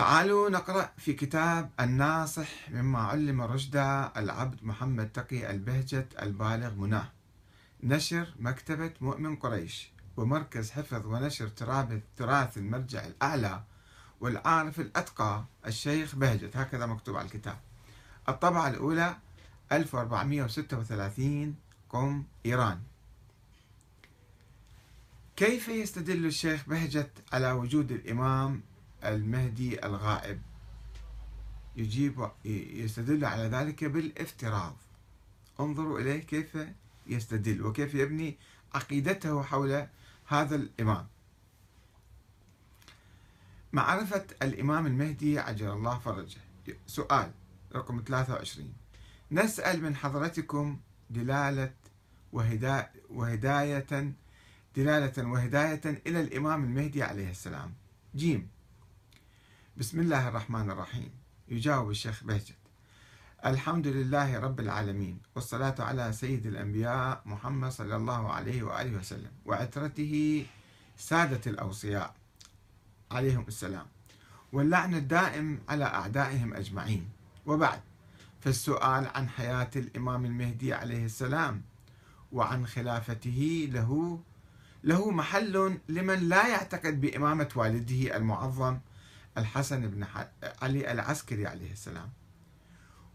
تعالوا نقرأ في كتاب الناصح مما علم رشدا العبد محمد تقي البهجت البالغ مناه. نشر مكتبة مؤمن قريش ومركز حفظ ونشر تراث المرجع الأعلى والعارف الأتقى الشيخ بهجت. هكذا مكتوب على الكتاب. الطبعة الأولى 1436 قم إيران. كيف يستدل الشيخ بهجت على وجود الإمام المهدي الغائب. يجيب يستدل على ذلك بالافتراض. انظروا إليه كيف يستدل وكيف يبني عقيدته حول هذا الإمام. معرفة الإمام المهدي عجل الله فرجه. سؤال رقم 23 نسأل من حضرتكم دلالة وهداية دلالة وهداية إلى الإمام المهدي عليه السلام. جيم. بسم الله الرحمن الرحيم يجاوب الشيخ بهجت الحمد لله رب العالمين والصلاة على سيد الأنبياء محمد صلى الله عليه وآله وسلم وعترته سادة الأوصياء عليهم السلام واللعن الدائم على أعدائهم أجمعين وبعد فالسؤال عن حياة الإمام المهدي عليه السلام وعن خلافته له له محل لمن لا يعتقد بإمامة والده المعظم الحسن بن علي العسكري عليه السلام.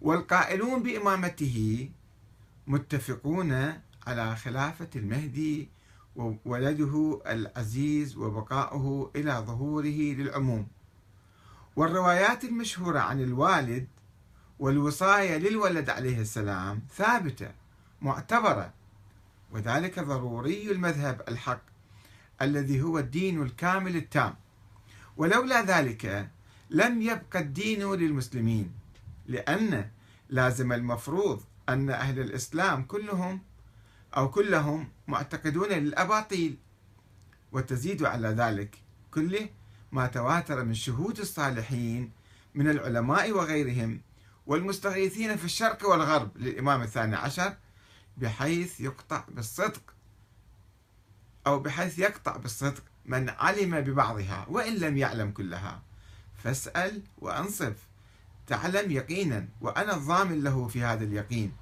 والقائلون بإمامته متفقون على خلافة المهدي وولده العزيز وبقاؤه إلى ظهوره للعموم. والروايات المشهورة عن الوالد والوصاية للولد عليه السلام ثابتة معتبرة. وذلك ضروري المذهب الحق الذي هو الدين الكامل التام. ولولا ذلك لم يبقى الدين للمسلمين لأن لازم المفروض أن أهل الإسلام كلهم أو كلهم معتقدون للأباطيل. وتزيد على ذلك كله ما تواتر من شهود الصالحين من العلماء وغيرهم والمستغيثين في الشرق والغرب للإمام الثاني عشر بحيث يقطع بالصدق أو بحيث يقطع بالصدق. من علم ببعضها وإن لم يعلم كلها. فاسأل وأنصف. تعلم يقينا وأنا الضامن له في هذا اليقين.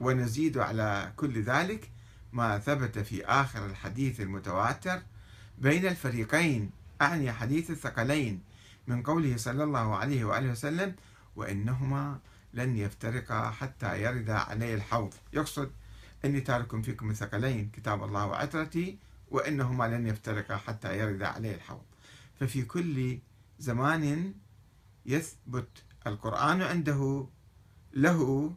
ونزيد على كل ذلك ما ثبت في آخر الحديث المتواتر. بين الفريقين أعني حديث الثقلين من قوله صلى الله عليه وآله وسلم وإنهما لن يفترقا حتى يرد علي الحوض. يقصد أني تارك فيكم الثقلين. كتاب الله وعترتي وإنهما لن يفترقا حتى يرد عليه الحوض. ففي كل زمان يثبت القرآن عنده له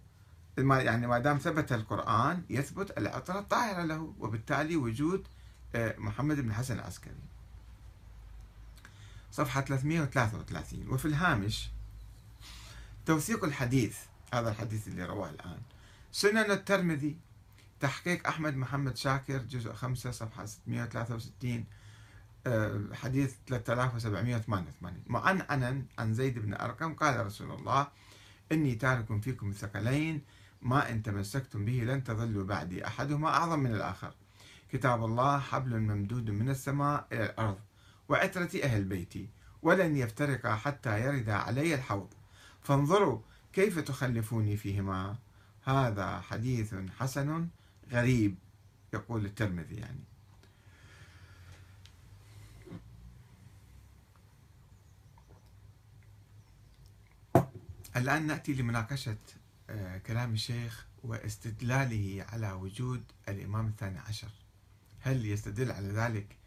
يعني ما دام ثبت القرآن يثبت العطرة الطاهرة له وبالتالي وجود آه، محمد بن حسن العسكري. صفحة 333 وفي الهامش توثيق الحديث هذا الحديث اللي رواه الآن سنن الترمذي تحقيق أحمد محمد شاكر جزء 5 صفحة 663 آه، حديث 3788 معنعنا عن زيد بن أرقم قال رسول الله إني تارك فيكم الثقلين ما إن تمسكتم به لن تضلوا بعدي أحدهما أعظم من الآخر. كتاب الله حبل ممدود من السماء إلى الأرض وعترة أهل بيتي ولن يفترقا حتى يرد علي الحوض. فانظروا كيف تخلفوني فيهما. هذا حديث حسن غريب يقول الترمذي يعني. الآن نأتي لمناقشة آه، كلام الشيخ واستدلاله على وجود الإمام الثاني عشر. هل يستدل على ذلك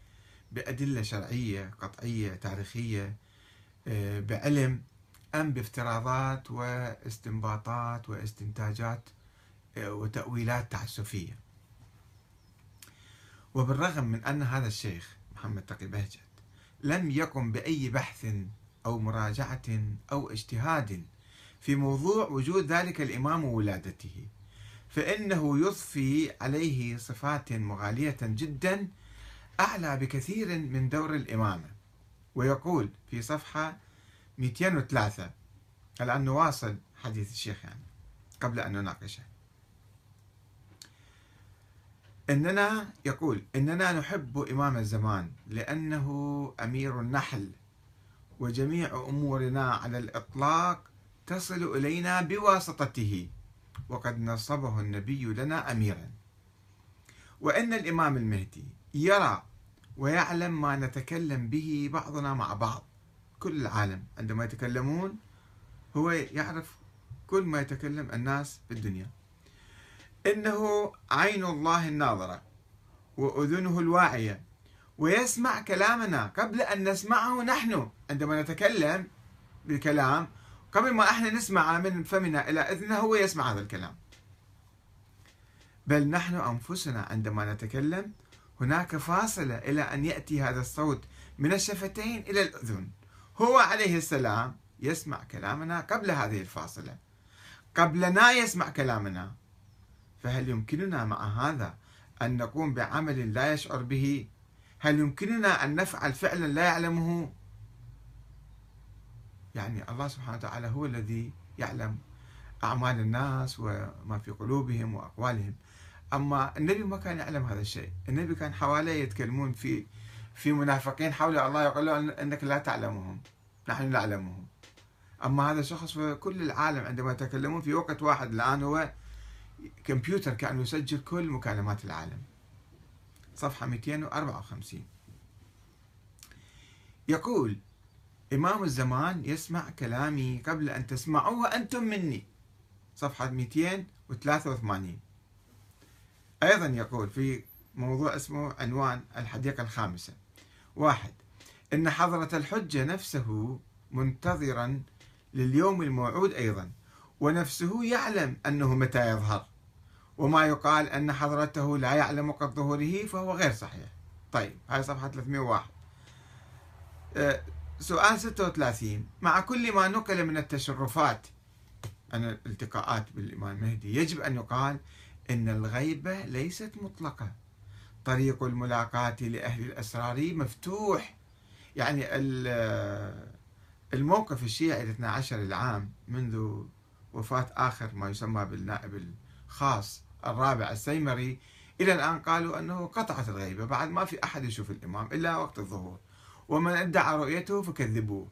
بأدلة شرعية قطعية تاريخية آه، بعلم أم بافتراضات واستنباطات واستنتاجات؟ وتأويلات تعسفية. وبالرغم من أن هذا الشيخ محمد تقي بهجت لم يقم بأي بحث أو مراجعة أو اجتهاد في موضوع وجود ذلك الإمام وولادته فإنه يضفي عليه صفات مغالية جدا أعلى بكثير من دور الإمامة. ويقول في صفحة 203 الآن نواصل حديث الشيخ يعني قبل أن نناقشه؟ إننا يقول إننا نحب إمام الزمان لأنه أمير النحل وجميع أمورنا على الإطلاق تصل إلينا بواسطته وقد نصبه النبي لنا أميرا. وأن الإمام المهدي يرى ويعلم ما نتكلم به بعضنا مع بعض كل العالم عندما يتكلمون هو يعرف كل ما يتكلم الناس في الدنيا إنه عين الله الناظرة وأذنه الواعية. ويسمع كلامنا قبل أن نسمعه نحن. عندما نتكلم بالكلام قبل ما إحنا نسمعه من فمنا إلى إذنه هو يسمع هذا الكلام. بل نحن أنفسنا عندما نتكلم هناك فاصلة إلى أن يأتي هذا الصوت من الشفتين إلى الأذن. هو عليه السلام يسمع كلامنا قبل هذه الفاصلة. قبلنا يسمع كلامنا فهل يمكننا مع هذا أن نقوم بعمل لا يشعر به؟ هل يمكننا أن نفعل فعلا لا يعلمه؟ يعني الله سبحانه وتعالى هو الذي يعلم أعمال الناس وما في قلوبهم وأقوالهم. أما النبي ما كان يعلم هذا الشيء. النبي كان حواليه يتكلمون في في منافقين حول الله يقول أنك لا تعلمهم. نحن نعلمهم. أما هذا الشخص في كل العالم عندما يتكلمون في وقت واحد الآن هو كمبيوتر كان يسجل كل مكالمات العالم. صفحة 254 يقول إمام الزمان يسمع كلامي قبل أن تسمعوه أنتم مني. صفحة 283 أيضا يقول في موضوع اسمه عنوان الحديقة الخامسة. واحد إن حضرة الحجة نفسه منتظرا لليوم الموعود أيضا. ونفسه يعلم أنه متى يظهر. وما يقال أن حضرته لا يعلم قد ظهوره فهو غير صحيح. طيب هاي صفحة 301 أه سؤال 36 مع كل ما نقل من التشرفات عن الالتقاءات بالإمام المهدي يجب أن يقال إن الغيبة ليست مطلقة. طريق الملاقاة لأهل الأسرار مفتوح. يعني الموقف الشيعي ال 12 العام منذ وفاة آخر ما يسمى بالنائب الخاص الرابع السيمري. إلى الآن قالوا أنه قطعت الغيبة بعد ما في أحد يشوف الإمام إلا وقت الظهور. ومن ادعى رؤيته فكذبوه.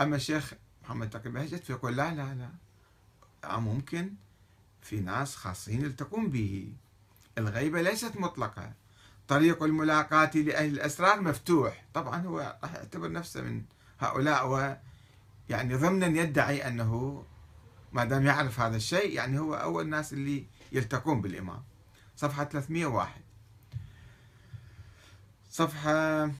أما الشيخ محمد تقي بهجت فيقول لا لا لا. آه، ممكن في ناس خاصين يلتقون به. الغيبة ليست مطلقة. طريق الملاقاة لأهل الأسرار مفتوح. طبعا هو راح يعتبر نفسه من هؤلاء و يعني ضمنا يدعي أنه ما دام يعرف هذا الشيء يعني هو أول الناس اللي يلتقون بالإمام. صفحة 301 صفحة